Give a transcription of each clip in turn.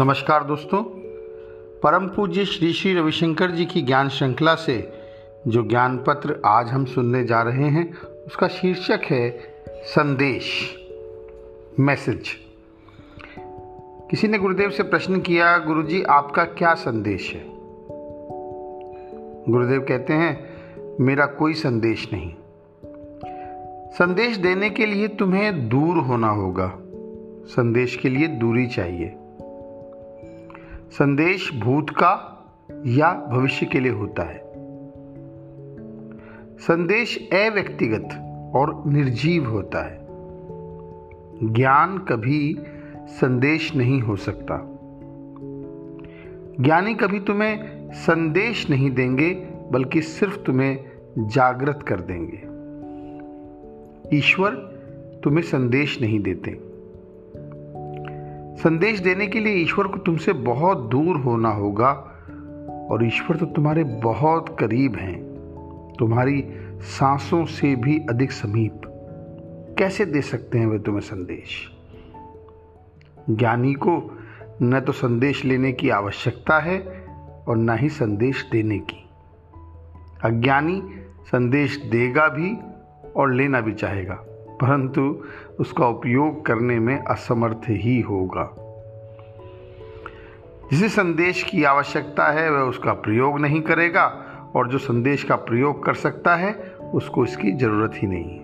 नमस्कार दोस्तों। परम पूज्य श्री श्री रविशंकर जी की ज्ञान श्रृंखला से जो ज्ञान पत्र आज हम सुनने जा रहे हैं, उसका शीर्षक है संदेश। मैसेज। किसी ने गुरुदेव से प्रश्न किया, गुरुजी आपका क्या संदेश है? गुरुदेव कहते हैं, मेरा कोई संदेश नहीं। संदेश देने के लिए तुम्हें दूर होना होगा। संदेश के लिए दूरी चाहिए। संदेश भूत का या भविष्य के लिए होता है। संदेश अव्यक्तिगत और निर्जीव होता है। ज्ञान कभी संदेश नहीं हो सकता। ज्ञानी कभी तुम्हें संदेश नहीं देंगे, बल्कि सिर्फ़ तुम्हें जागृत कर देंगे। ईश्वर तुम्हें संदेश नहीं देते। संदेश देने के लिए ईश्वर को तुमसे बहुत दूर होना होगा। और ईश्वर तो तुम्हारे बहुत करीब हैं। तुम्हारी सांसों से भी अधिक समीप। कैसे दे सकते हैं वे तुम्हें संदेश? ज्ञानी को न तो संदेश लेने की आवश्यकता है और न ही संदेश देने की। अज्ञानी संदेश देगा भी और लेना भी चाहेगा। परंतु उसका उपयोग करने में असमर्थ ही होगा। जिसे संदेश की आवश्यकता है, वह उसका प्रयोग नहीं करेगा और जो संदेश का प्रयोग कर सकता है, उसको इसकी ज़रूरत ही नहीं।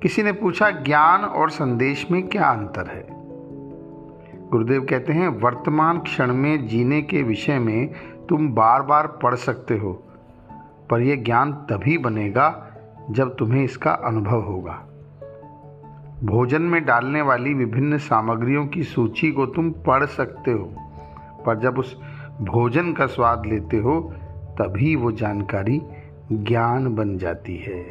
किसी ने पूछा, ज्ञान और संदेश में क्या अंतर है? गुरुदेव कहते हैं, वर्तमान क्षण में जीने के विषय में तुम बार बार पढ़ सकते हो, पर यह ज्ञान तभी बनेगा जब तुम्हें इसका अनुभव होगा। भोजन में डालने वाली विभिन्न सामग्रियों की सूची को तुम पढ़ सकते हो, पर जब उस भोजन का स्वाद लेते हो, तभी वो जानकारी ज्ञान बन जाती है।